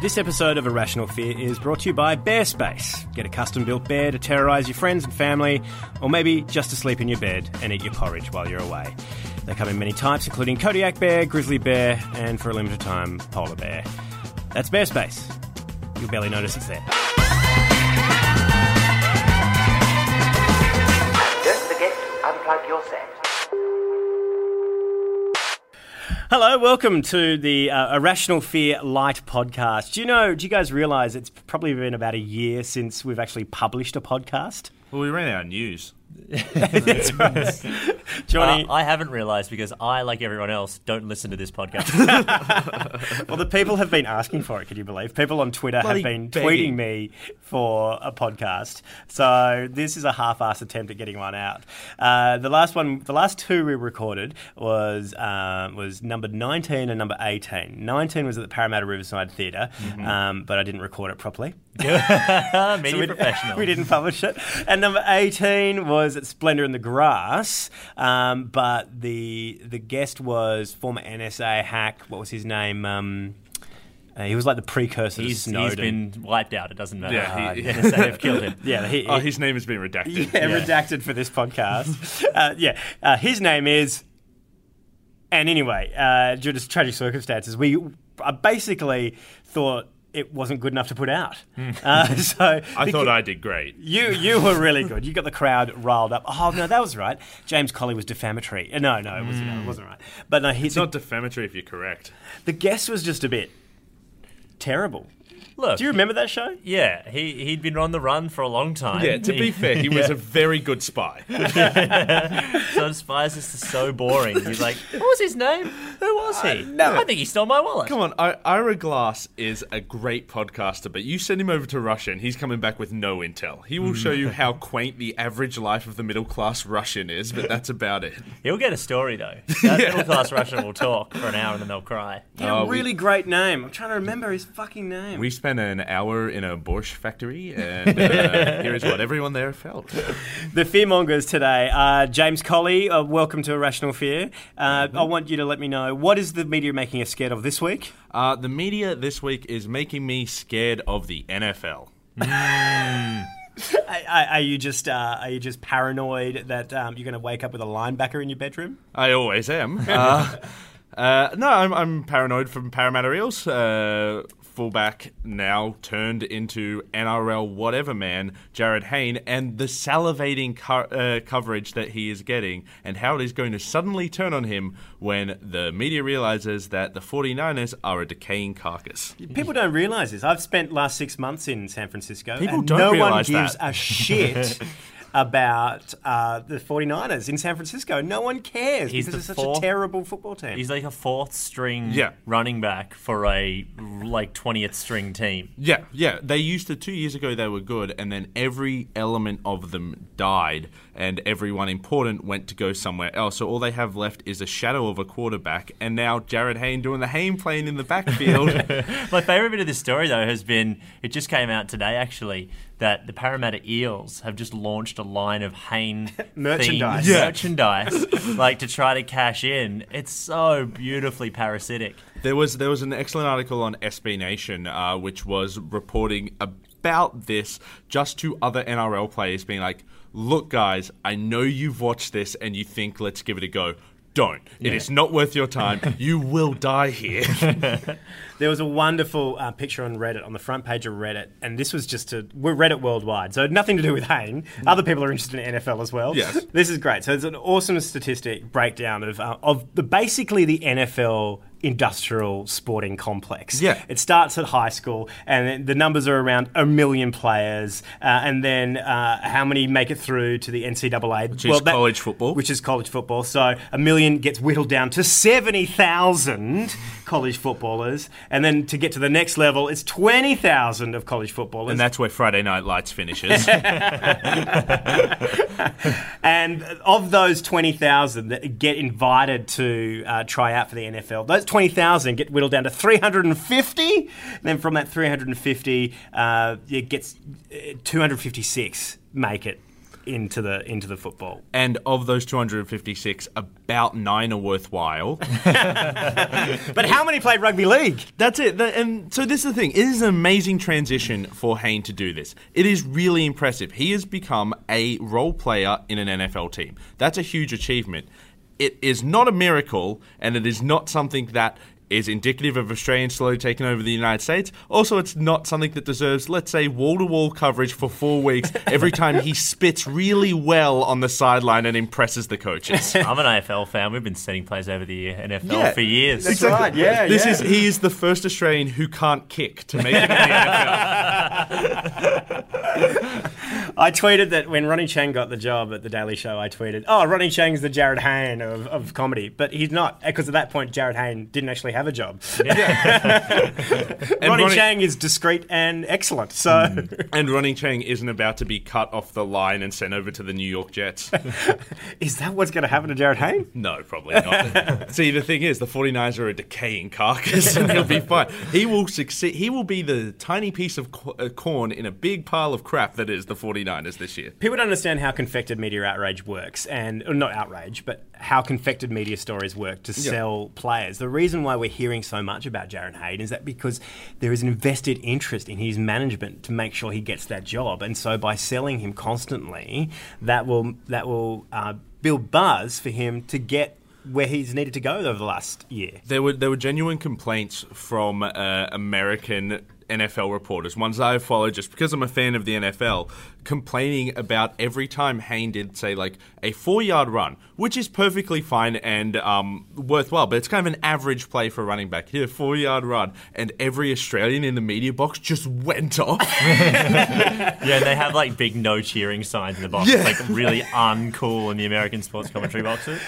This episode of A Rational Fear is brought to you by Bearspace. Get a custom built bear to terrorise your friends and family, or maybe just to sleep in your bed and eat your porridge while you're away. They come in many types, including Kodiak bear, grizzly bear, and for a limited time, polar bear. That's Bearspace. You'll barely notice it's there. Hello, welcome to the uh, A Rational Fear Lite podcast. Do you know, do you guys realize it's probably been about a year since we've actually published a podcast? Well, we ran out of news. That's right. Johnny, Uh, I haven't realised because I, like everyone else, don't listen to this podcast. well, the people have been asking for it, can you believe? People on Twitter Bloody have been begging. tweeting me for a podcast. So this is a half-assed attempt at getting one out. Uh, the last one, the last two we recorded was um, was number 19 and number 18. 19 was at the Parramatta Riverside Theatre, Mm-hmm. um, but I didn't record it properly. Media we, professional. we didn't publish it. And number 18 was at Splendour in the Grass, um, but the the guest was former NSA hack. What was his name? Um, uh, he was like the precursor He's, to he's Snowden. been wiped out. It doesn't matter. Yeah, he- Uh, NSA have killed him. yeah, he, Oh, his name has been redacted. yeah, redacted for this podcast. uh, yeah, uh, his name is. And anyway, uh, due to tragic circumstances, we uh, basically thought it wasn't good enough to put out. Uh, so Hmm. I thought I did great. You you were really good. You got the crowd riled up. Oh no, that was right. James Colley was defamatory. Uh, No, no, it wasn't. No, it wasn't right. But no, he, It's the, not defamatory if you're correct. the guest was just a bit terrible. Look, Do you remember that show? Yeah, he he'd been on the run for a long time. Yeah, to be fair, he was a very good spy. so Spies is just so boring. He's like, what was his name? Who was he? no, I think he stole my wallet. Come on, I- Ira Glass is a great podcaster, but you send him over to Russia and he's coming back with no intel. He will show you how quaint the average life of the middle class Russian is, but that's about it. He'll get a story though. That middle class Russian will talk for an hour and then they'll cry. Yeah, uh, Oh, we- really great name. I'm trying to remember his fucking name. We spent an hour in a Borscht factory, and uh, here is what everyone there felt. The fearmongers today are James Colley. Uh, welcome to A Rational Fear. Uh, Mm-hmm. I want you to let me know what is the media making us scared of this week. Uh, the media this week is making me scared of the NFL. Are, are are you just uh, are you just paranoid that um, you're going to wake up with a linebacker in your bedroom? I always am. Uh, uh, no, I'm, I'm paranoid from Parramatta Eels. Fullback now turned into NRL whatever man, Jarryd Hayne, and the salivating co- uh, coverage that he is getting, and how it is going to suddenly turn on him when the media realizes that the 49ers are a decaying carcass. People don't realize this. I've spent last six months in San Francisco. People and don't no one gives that. a shit about uh, the 49ers in San Francisco. No one cares He's because it's such fourth- a terrible football team. He's like a fourth string Yeah. running back for a like twentieth string team. Yeah, yeah. They used to two years ago. They were good, and then every element of them died, and everyone important went to go somewhere else. So all they have left is a shadow of a quarterback, and now Jarryd Hayne doing the Hayne Plane in the backfield. My favourite bit of this story, though, has been it just came out today actually that the Parramatta Eels have just launched a line of Hayne Merchandise. Yeah. merchandise, like to try to cash in. It's so beautifully parasitic. There was there was an excellent article on SB Nation, uh, which was reporting about this just to other NRL players, being like, "Look, guys, I know you've watched this and you think let's give it a go. Don't. It is not worth your time. you will die here." There was a wonderful uh, picture on Reddit, on the front page of Reddit, and this was just to we're Reddit worldwide, so nothing to do with Hayne. Other people are interested in NFL as well. Yes. this is great. So it's an awesome statistic breakdown of uh, of the basically the NFL industrial sporting complex. Yeah. it starts at high school, and the numbers are around a million players, uh, and then uh, how many make it through to the NCAA, Which is college football. which is college football. So a million gets whittled down to 70,000 college footballers. And then to get to the next level, it's 20,000 of college footballers. and that's where Friday Night Lights finishes. And of those 20,000 that get invited to uh, try out for the NFL, those 20,000 get whittled down to 350. Then from that 350, uh, it gets uh, 256 make it into the into the football. and of those 256, about nine are worthwhile. But how many played rugby league? That's it. That- and so this is the thing. It is an amazing transition for Hayne to do this. It is really impressive. He has become a role player in an NFL team. That's a huge achievement. It is not a miracle, and it is not something that is indicative of Australians slowly taking over the United States. Also, it's not something that deserves, let's say, wall to wall coverage for four weeks every time he spits really well on the sideline and impresses the coaches. I'm an AFL fan. We've been setting plays over the NFL Yeah. for years. That's right, yeah, This yeah. is he is the first Australian who can't kick to make it in the NFL. I tweeted that when Ronny Chieng got the job at the Daily Show, I tweeted, "Oh, Ronny Chieng's the Jarryd Hayne of, of comedy," but he's not because at that point Jarryd Hayne didn't actually have a job. Ronnie, Ronnie- Chieng is discreet and excellent. So, And Ronny Chieng isn't about to be cut off the line and sent over to the New York Jets. is that what's going to happen to Jarryd Hayne? No, probably not. See, the thing is, the 49ers are a decaying carcass and he'll be fine. He will succeed. He will be the tiny piece of uh, corn in a big pile of crap that is the 49ers this year. People don't understand how confected media outrage works, and not outrage, but how confected media stories work to sell players. The reason why we're hearing so much about Jarryd Hayne is that because there is an invested interest in his management to make sure he gets that job, and so by selling him constantly, that will that will uh, build buzz for him to get where he's needed to go over the last year. There were there were genuine complaints from uh, American NFL reporters, ones that I follow just because I'm a fan of the NFL, complaining about every time Hayne did say like a four yard run, which is perfectly fine and um, worthwhile, but it's kind of an average play for a running back. Here, four yard run, and every Australian in the media box just went off. Yeah, and they have like big no cheering signs in the box. It's like really uncool in the American sports commentary boxes.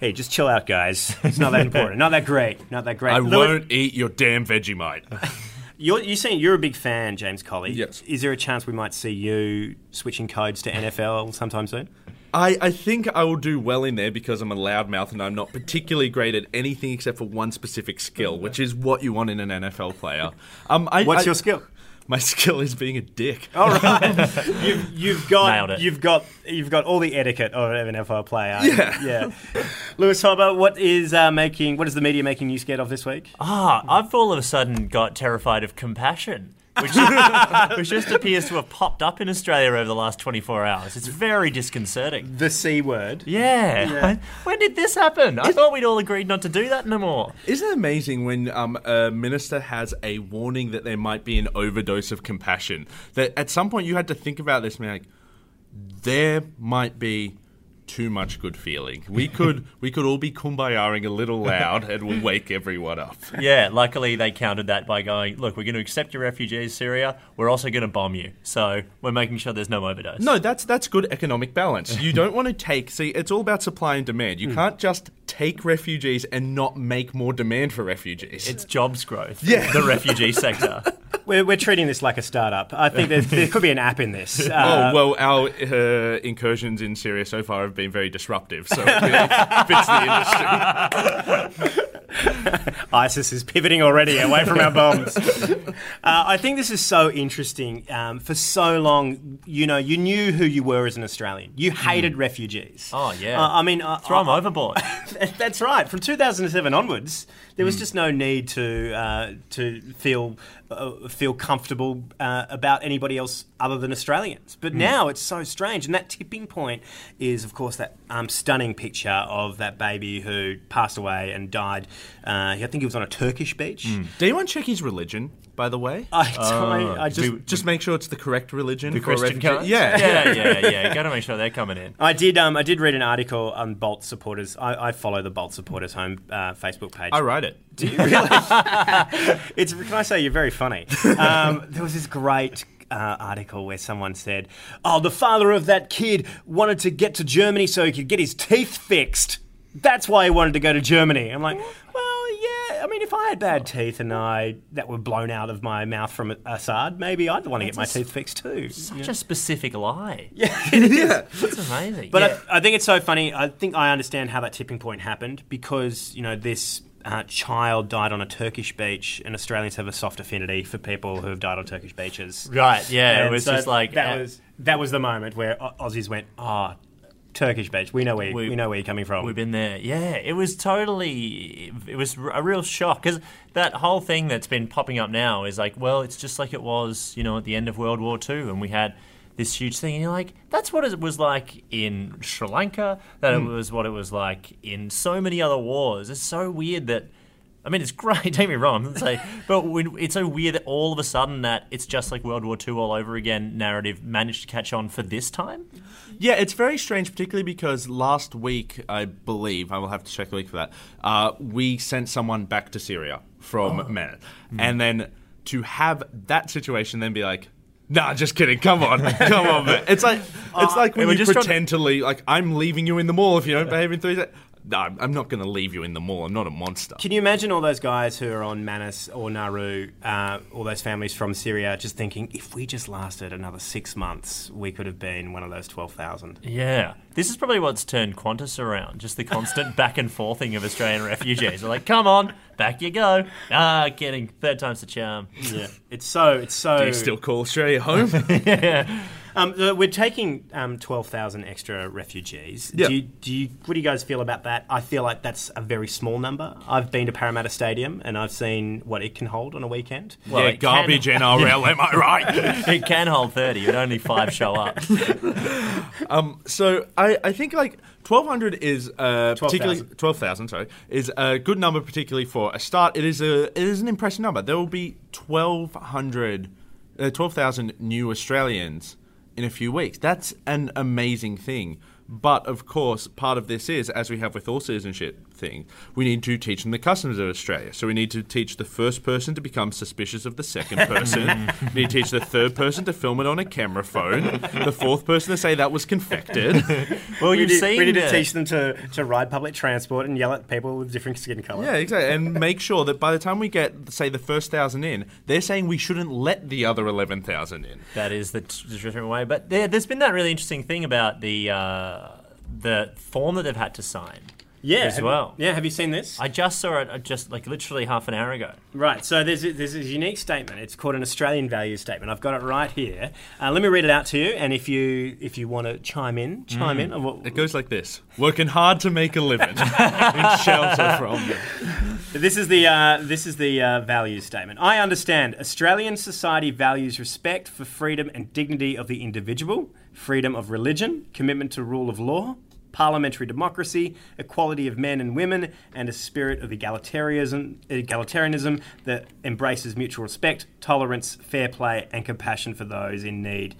Hey, just chill out, guys. It's not that important. Not that great. Not that great. I Lewis- won't eat your damn Vegemite. You're, you're saying you're a big fan, James Colley. Yes. Is there a chance we might see you switching codes to NFL sometime soon? I, I think I will do well in there because I'm a loudmouth and I'm not particularly great at anything except for one specific skill, which is what you want in an NFL player. Um, I, What's I- your skill? My skill is being a dick. All right, you've, you've got it. you've got you've got all the etiquette of an NFL player. Yeah. yeah. Lewis Hobba, what is uh, making what is the media making you scared of this week? Ah, I've all of a sudden got terrified of compassion. Which, which just appears to have popped up in Australia over the last 24 hours. It's very disconcerting. The c word. Yeah. When did this happen? I thought we'd all agreed not to do that no more. Isn't it amazing when um, a minister has a warning that there might be an overdose of compassion? That at some point you had to think about this, and be like, there might be too much good feeling. We could we could all be kumbayaing a little loud and we'll wake everyone up. Yeah, luckily they countered that by going, look, we're going to accept your refugees, Syria. We're also going to bomb you. So we're making sure there's no overdose. No, that's that's good economic balance. You don't want to take see it's all about supply and demand. You hmm. can't just take refugees and not make more demand for refugees. It's jobs growth. Yeah. The refugee sector. We're, we're treating this like a startup. I think there could be an app in this. Oh Uh, well, our uh, incursions in Syria so far have been very disruptive, so it fits the industry. ISIS is pivoting already away from our bombs. uh, I think this is so interesting. Um, for so long, you know, you knew who you were as an Australian. You hated refugees. Oh, yeah. Uh, I mean, uh, Throw them overboard. That's right. From 2007 onwards, there was just no need to uh, to feel uh, feel comfortable uh, about anybody else other than Australians. But now it's so strange, and that tipping point is, of course, that um, stunning picture of that baby who passed away and died. Uh, I think he was on a Turkish beach. Did anyone check his religion, by the way? I, I, I just. just, just make sure it's the correct religion. The for Christian cards? Yeah. Yeah, yeah, yeah. Got to make sure they're coming in. I did. Um, I did read an article on Bolt supporters. I, I follow the Bolt supporters home uh, Facebook page. I write it. Do you really? it's. Can I say you're very funny? Um, there was this great. Uh, article where someone said, "Oh, the father of that kid wanted to get to Germany so he could get his teeth fixed. That's why he wanted to go to Germany." I'm like, "Well. I mean, if I had bad teeth and I that were blown out of my mouth from Assad, maybe I'd want to get my teeth fixed too." Such a specific lie. Yeah, it is. That's amazing. But yeah. I, I think it's so funny. I think I understand how that tipping point happened because you know this uh, child died on a Turkish beach, and Australians have a soft affinity for people who have died on Turkish beaches. right, yeah. And it was so just like. that uh, was that was the moment where Aussies went, "Ah, Turkish beach. We know where we, We- know where you're coming from." We've been there. Yeah, it was totally. It was a real shock because that whole thing that's been popping up now is like, well, it's just like it was, you know, at the end of World War II, and we had this huge thing, and you're like, that's what it was like in Sri Lanka. That it hmm. was what it was like in so many other wars. It's so weird that. I mean, it's great. Don't get me wrong. I'm not saying- but when, it's so weird that all of a sudden that it's just like World War II all over again. Narrative managed to catch on for this time. Yeah, it's very strange, particularly because last week, I believe, I will have to check the week for that, uh, we sent someone back to Syria from Oh. Men. Hmm. And then to have that situation then be like, Nah, just kidding. Come on, come on, man. It's like it's like when you trying to- pretend to leave. Like I'm leaving you in the mall if you don't behave in three days. No, I'm I'm not going to leave you in the mall. I'm not a monster. Can you imagine all those guys who are on Manus or Nauru, uh, all those families from Syria, just thinking, if we just lasted another six months, we could have been one of those 12,000? Yeah. This is probably what's turned Qantas around. Just the constant back and forthing of Australian refugees. They're like, come on, back you go. Ah, kidding. Third time's the charm. Yeah. It's so, it's so. Do you still call Australia home? Um, we're taking um, 12,000 extra refugees. Yeah. Do, you, do you, what do you guys feel about that? I feel like that's a very small number. I've been to Parramatta Stadium and I've seen what it can hold on a weekend. Well, yeah, it garbage can- NRL. Am I right? it can hold 30, but only five show up. So I, I think like twelve hundred is uh, particularly 12,000. twelve thousand. Sorry, is a good number, particularly for a start. It is a it is an impressive number. There will be 1,200, uh, 12,000 new Australians in a few weeks. That's an amazing thing. But of course, part of this is, as we have with all citizenship things, we need to teach them the customs of Australia. So we need to teach the first person to become suspicious of the second person. we need to teach the third person to film it on a camera phone. The fourth person to say that was confected. Well, We you've need, seen we need to teach them to, to ride public transport and yell at people with different skin colour. Yeah, exactly. And make sure that by the time we get, say, the first thousand in, they're saying we shouldn't let the other 11,000 in. That is the t- the different way. But there, there's been that really interesting thing about the uh, the form that they've had to sign. Yeah as have- well. Yeah, have you seen this? I just saw it uh, just like literally half an hour ago. Right, so there's a, there's a unique statement. It's called an Australian value statement. I've got it right here. Uh, let me read it out to you, and if you if you want to chime in, chime in. Or what- It goes like this working hard to make a living in shelter from them. This is the uh, this is the uh, values statement. I understand Australian society values respect for freedom and dignity of the individual, freedom of religion, commitment to rule of law, parliamentary democracy, equality of men and women, and a spirit of egalitarianism, egalitarianism that embraces mutual respect, tolerance, fair play, and compassion for those in need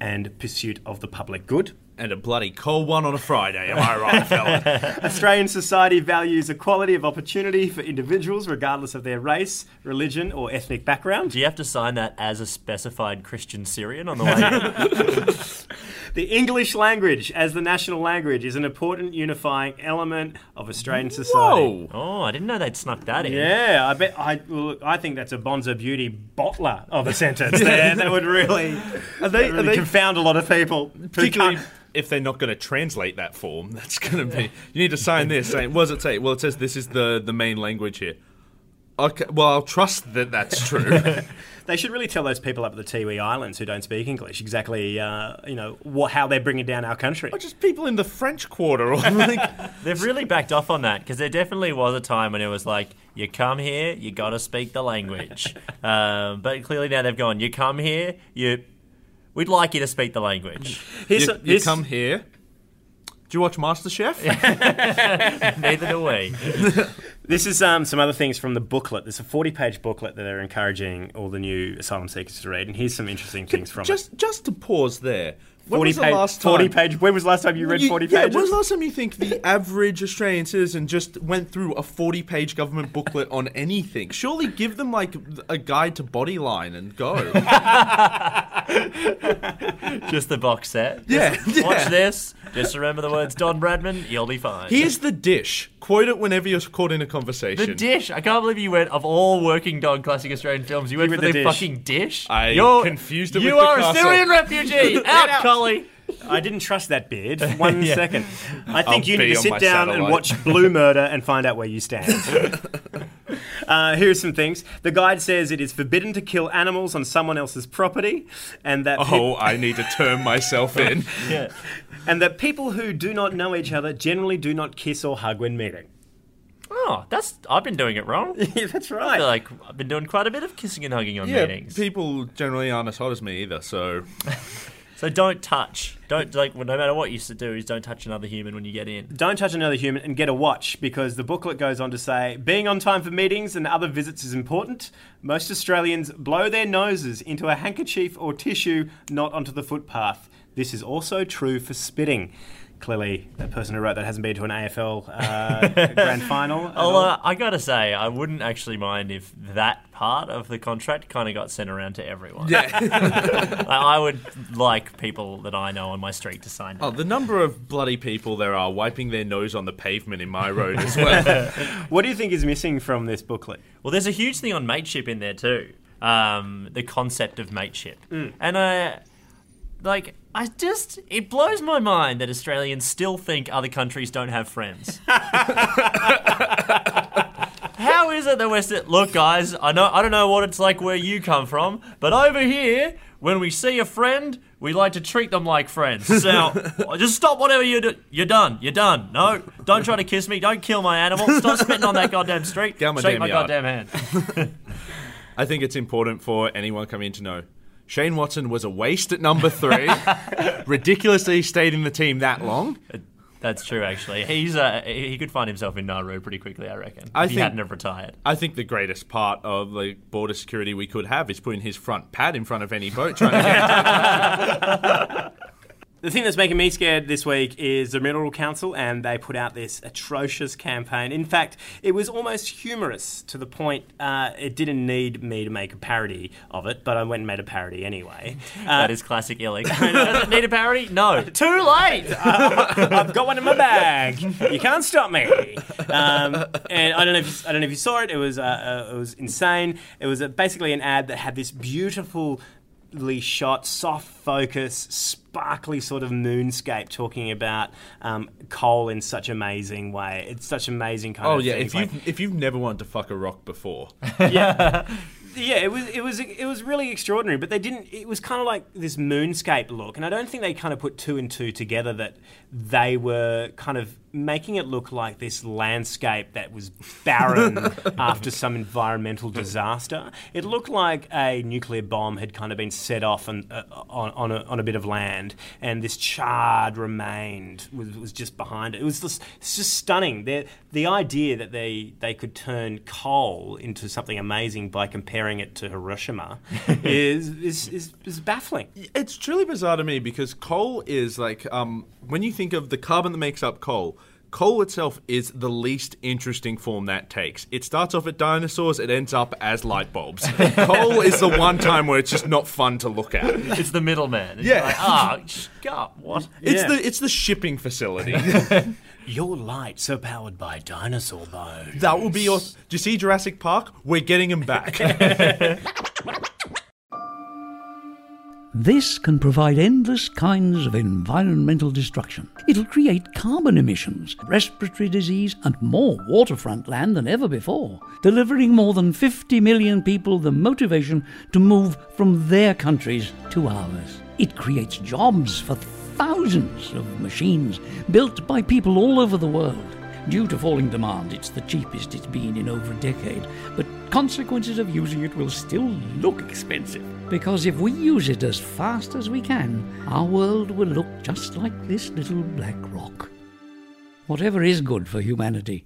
and pursuit of the public good. And a bloody cold one on a Friday, am I right, fella? Australian society values equality of opportunity for individuals, regardless of their race, religion, or ethnic background. Do you have to sign that as a specified Christian Syrian on the way in? The English language, as the national language, is an important unifying element of Australian society. Whoa! Oh, I didn't know they'd snuck that in. Yeah, I bet. I look, I think that's a Bonzo Beauty bottler of a sentence there. that would really, Are they, really are they confound a lot of people. particularly if they're not going to translate that form? That's going to be. You need to sign this saying, what does it say? Well, it says this is the, the main language here. Okay, well, I'll trust that that's true. They should really tell those people up at the Tiwi Islands who don't speak English exactly, uh, you know, what, how they're bringing down our country. or just people in the French Quarter. Or like, They've really backed off on that because there definitely was a time when it was like, you come here, you got to speak the language. um, but clearly now they've gone, you come here, you, we'd like you to speak the language. Here's you, a- you come here. Do you watch MasterChef? Neither do we. This is um, some other things from the booklet. There's a 40 page booklet that they're encouraging all the new asylum seekers to read, and here's some interesting things from just it. just to pause there. When 40 was the page, last time? 40 page. When was the last time you read You- 40 yeah, pages? when was the last time you think the average Australian citizen just went through a 40 page government booklet on anything? Surely give them like a guide to bodyline and go. Just the box set. Yeah, Just yeah. Watch this. Just remember the words Don Bradman, you'll be fine. Here's the dish. Quote it whenever you're caught in a conversation. the dish. I can't believe you went of all working dog classic Australian films. You went went for the the, dish. fucking dish. I You're, confused it You with the are castle. a Syrian refugee. out, Colley. I didn't trust that beard for one Yeah. second. I think I'll you need to sit my down and watch Blue Murder and find out where you stand. uh, here's some things. The guide says it is forbidden to kill animals on someone else's property, and that pe- Oh, I need to turn myself in. Yeah. and that people who do not know each other generally do not kiss or hug when meeting. Oh, that's. I've been doing it wrong. Yeah, that's right. feel like I've been doing quite a bit of kissing and hugging on Yeah, meetings. people generally aren't as hot as me either, so So don't touch. Don't like. No matter what you do, is don't touch another human when you get in. Don't touch another human and get a watch because the booklet goes on to say being on time for meetings and other visits is important. Most Australians blow their noses into a handkerchief or tissue, not onto the footpath. This is also true for spitting. Clearly, the person who wrote that hasn't been to an AFL uh, grand final. at all. Although I gotta say, I wouldn't actually mind if that part of the contract kind of got sent around to everyone. yeah. Like, I would like people that I know on my street to sign. It. Oh, that. the number of bloody people there are wiping their nose on the pavement in my road as well. What do you think is missing from this booklet? Well, there's a huge thing on mateship in there too. Um, the concept of mateship, and uh, like I just it blows my mind that Australians still think other countries don't have friends. How is it that we're still look, guys? I know I don't know what it's like where you come from, but over here, when we see a friend, we like to treat them like friends. So just stop whatever you do. You're done. You're done. No, don't try to kiss me. Don't kill my animal. Stop spitting on that goddamn street. Get my Shake damn my yard. goddamn hand. I think it's important for anyone coming in to know. Shane Watson was a waste at number three. Ridiculously stayed in the team that long. That's true, actually. He's uh, he could find himself in Nauru pretty quickly, I reckon. I if he think- hadn't have retired. I think the greatest part of the border security we could have is putting his front pad in front of any boat trying to get. The thing that's making me scared this week is the Mineral Council, and they put out this atrocious campaign. In fact, it was almost humorous to the point uh, it didn't need me to make a parody of it, but I went and made a parody anyway. Uh, that is classic Ilic. Does it need a parody? No. Too late! I've got one in my bag. You can't stop me. Um, and I don't know if you, I don't know if you saw it. It was uh, uh, it was insane. It was uh basically an ad that had this beautifully shot, soft focus, sparkly sort of moonscape talking about um, coal in such amazing way. It's such amazing kind oh of Oh yeah, if like- you've if you've never wanted to fuck a rock before, yeah. yeah, it was it was it was really extraordinary. But they didn't. It was kind of like this moonscape look, and I don't think they kind of put two and two together that they were kind of making it look like this landscape that was barren after some environmental disaster. It looked like a nuclear bomb had kind of been set off on, uh, on, on, a, on a bit of land, and this charred remained was, was just behind it. It was just, it's just stunning. The, the idea that they, they could turn coal into something amazing by comparing it to Hiroshima is, is, is, is baffling. It's truly bizarre to me because coal is like um, when you think of the carbon that makes up coal. Coal itself is the least interesting form that takes. It starts off at dinosaurs, it ends up as light bulbs. coal is the one time where it's just not fun to look at. It's the middleman. Yeah. Like, ah, God, what? It's Yeah. the it's the shipping facility. Your lights are powered by dinosaur bones. that will be your. Do you see Jurassic Park? We're getting him back. This can provide endless kinds of environmental destruction. It'll create carbon emissions, respiratory disease, and more waterfront land than ever before, delivering more than 50 million people the motivation to move from their countries to ours. It creates jobs for thousands of machines built by people all over the world. Due to falling demand, it's the cheapest it's been in over a decade, but consequences of using it will still look expensive. Because if we use it as fast as we can, our world will look just like this little black rock. Whatever is good for humanity,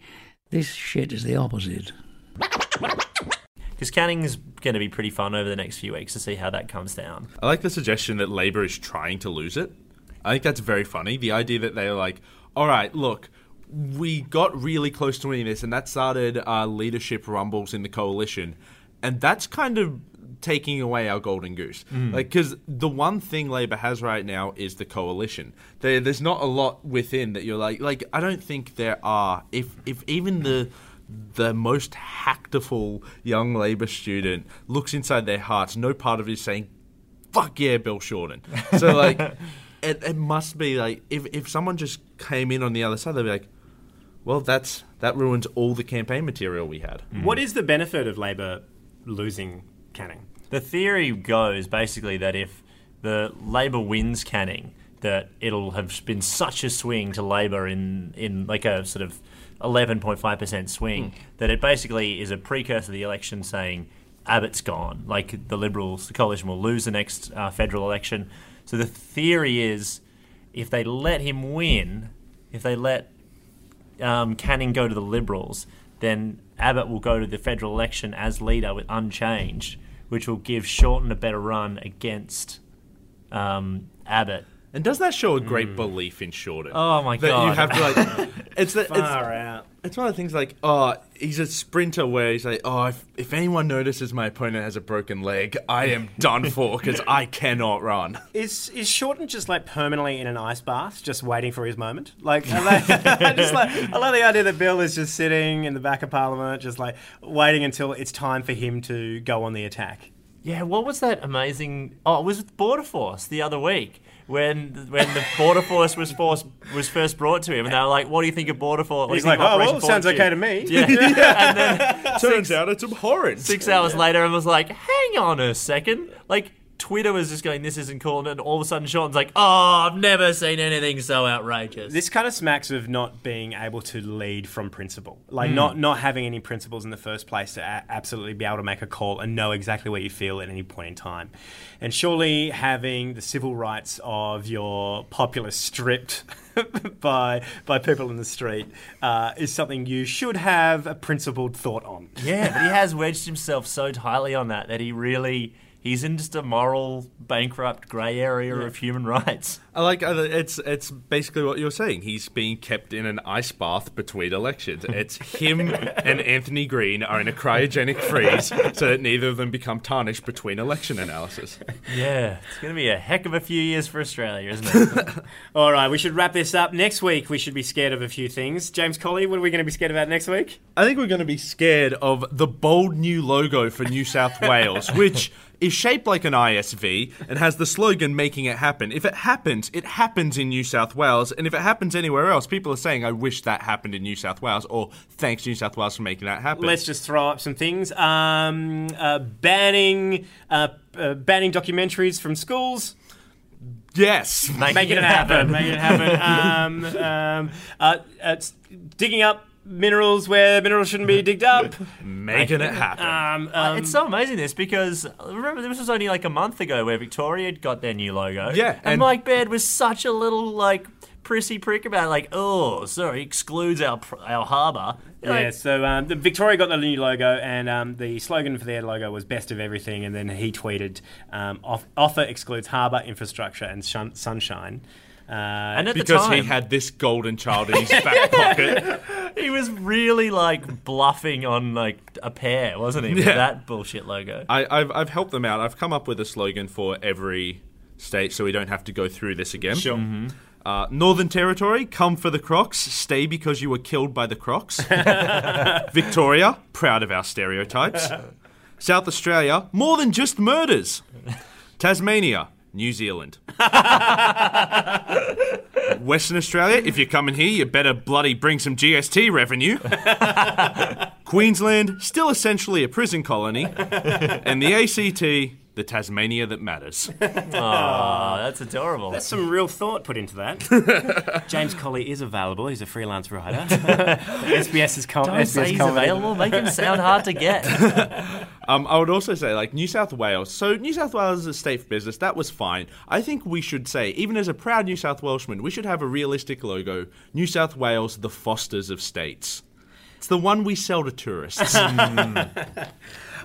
this shit is the opposite. Because is going to be pretty fun over the next few weeks to see how that comes down. I like the suggestion that Labour is trying to lose it. I think that's very funny. The idea that they're like, all right, look, we got really close to winning this, and that started uh, leadership rumbles in the coalition. And that's kind of taking away our golden goose. Like, because the one thing Labour has right now is the coalition. There, there's not a lot within that you're like, like, I don't think there are. If, if even the the most hactiful young Labour student looks inside their hearts, no part of it is saying, fuck yeah, Bill Shorten. So, like, it, it must be like, if, if someone just came in on the other side, they'd be like, well, that's that ruins all the campaign material we had. What is the benefit of Labor losing Canning? The theory goes basically that if the Labor wins Canning, that it'll have been such a swing to Labor in, in like a sort of 11.5% swing that it basically is a precursor to the election saying Abbott's gone. Like the Liberals, the coalition will lose the next uh, federal election. So the theory is if they let him win, if they let um, Canning go to the Liberals, then Abbott will go to the federal election as leader with unchanged, which will give Shorten a better run against um, Abbott. And doesn't that show a great hmm. belief in Shorten? Oh my God. that you have to like, it's the, it's, Far out. it's one of the things like, oh, he's a sprinter where he's like, oh, if, if anyone notices my opponent has a broken leg, I am done for because I cannot run. Is is Shorten just like permanently in an ice bath, just waiting for his moment? Like, I like, I just like I love the idea that Bill is just sitting in the back of Parliament, just like waiting until it's time for him to go on the attack. Yeah, what was that amazing? Oh, it was with Border Force the other week when when the Border Force was forced, was first brought to him, and they were like, "What do you think of Border Force?" What He's like, of oh, well, sounds Fortitude?" okay to me. Yeah, and then Turns out it's abhorrent. six hours later, and was like, "Hang on a second, like." Twitter was just going, "This isn't cool," and all of a sudden, Sean's like, "Oh, I've never seen anything so outrageous." This kind of smacks of not being able to lead from principle, like not not having any principles in the first place to a- absolutely be able to make a call and know exactly what you feel at any point in time. And surely having the civil rights of your populace stripped by by people in the street uh, is something you should have a principled thought on. Yeah, but he has wedged himself so tightly on that that he really he's in just a moral bankrupt grey area of human rights. I like uh, it's it's basically what you're saying. He's being kept in an ice bath between elections. It's him and Anthony Green are in a cryogenic freeze so that neither of them become tarnished between election analysis. Yeah, it's going to be a heck of a few years for Australia, isn't it? All right, we should wrap this up. Next week, we should be scared of a few things. James Colley, what are we going to be scared about next week? I think we're going to be scared of the bold new logo for New South Wales, which is shaped like an ISV and has the slogan "Making it happen." If it happens, it happens in New South Wales, and if it happens anywhere else, people are saying, "I wish that happened in New South Wales," or "Thanks New South Wales for making that happen." Let's just throw up some things. Um, uh, banning uh, uh, banning documentaries from schools. Yes. Making it happen. Making it happen. Um, um, uh, it's digging up minerals where minerals shouldn't be digged up. Making it happen. Um, Uh, um, it's so amazing this because remember this was only like a month ago where Victoria had got their new logo. Yeah, and, and- Mike Baird was such a little like prissy prick about it, like oh sorry excludes our our harbour. Like, Yeah, so um, the Victoria got the new logo, and um, the slogan for their logo was "Best of Everything." And then he tweeted, um, off- "Offer excludes harbour infrastructure and shun- sunshine." Uh, And because time, he had this golden child in his back pocket. he was really like bluffing on like a pair, wasn't he? With Yeah. that bullshit logo. I, I've, I've helped them out. I've come up with a slogan for every state so we don't have to go through this again. Sure. Uh, Northern Territory, come for the Crocs, stay because you were killed by the Crocs. Victoria, proud of our stereotypes. South Australia, more than just murders. Tasmania, New Zealand. Western Australia, if you're coming here, you better bloody bring some GST revenue. Queensland, still essentially a prison colony. And the ACT, the Tasmania that matters. Oh, that's adorable. That's some real thought put into that. James Colley is available. He's a freelance writer. SBS is com- Don't SBS say he's comedy. available. Make him sound hard to get. Um, I would also say, like, New South Wales. So, New South Wales is a state for business. That was fine. I think we should say, even as a proud New South Welshman, we should have a realistic logo New South Wales, the Fosters of States. It's the one we sell to tourists.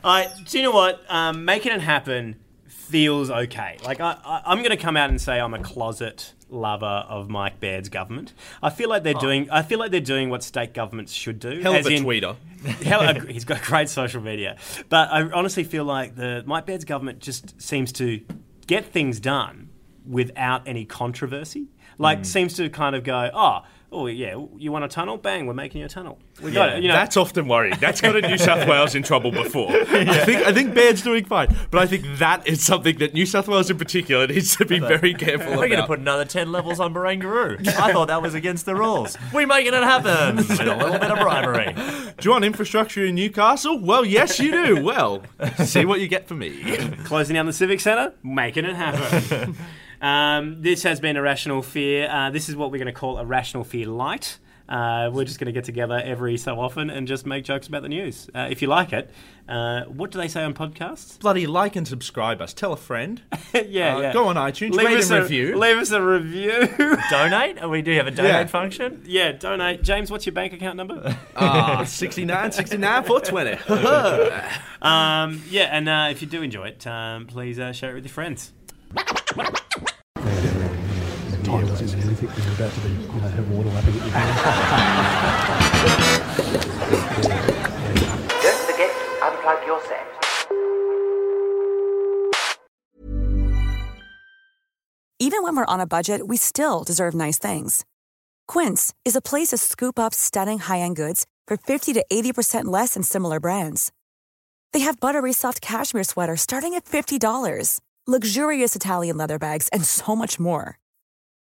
I, do you know what? Um, making it happen feels okay. Like I, I, I'm going to come out and say I'm a closet lover of Mike Baird's government. I feel like they're doing. I feel like they're doing what state governments should do. Hell of a in- tweeter. Hell, he's got great social media, but I honestly feel like the Mike Baird's government just seems to get things done without any controversy. Like Hmm. seems to kind of go, oh, oh yeah, you want a tunnel? Bang, we're making you a tunnel. We got it. You know, That's often worrying. That's gotten New South Wales in trouble before. I think I think Baird's doing fine, but I think that is something that New South Wales in particular needs to be very careful We're going to put another 10 levels on Barangaroo. I thought that was against the rules. We're making it happen with a little bit of bribery. do you want infrastructure in Newcastle? Well, yes, you do. Well, see what you get for me. closing down the Civic Centre, making it happen. Um, this has been A Rational Fear. Uh, this is what we're going to call A Rational Fear Lite. Uh, we're just going to get together every so often and just make jokes about the news. Uh, if you like it, uh, what do they say on podcasts? Bloody like and subscribe us. Tell a friend. yeah, Uh, yeah. Go on iTunes, Leave rate us a review. Leave us a review. Donate? Oh, we do have a donate Yeah. function. yeah, donate. James, what's your bank account number? Ah, 69, 69, 420. um, yeah, and uh, if you do enjoy it, um, please uh, share it with your friends. Don't forget to unplug your set. Even when we're on a budget, we still deserve nice things. Quince is a place to scoop up stunning high-end goods for 50 to 80% less than similar brands. They have buttery soft cashmere sweaters starting at $50, luxurious Italian leather bags, and so much more.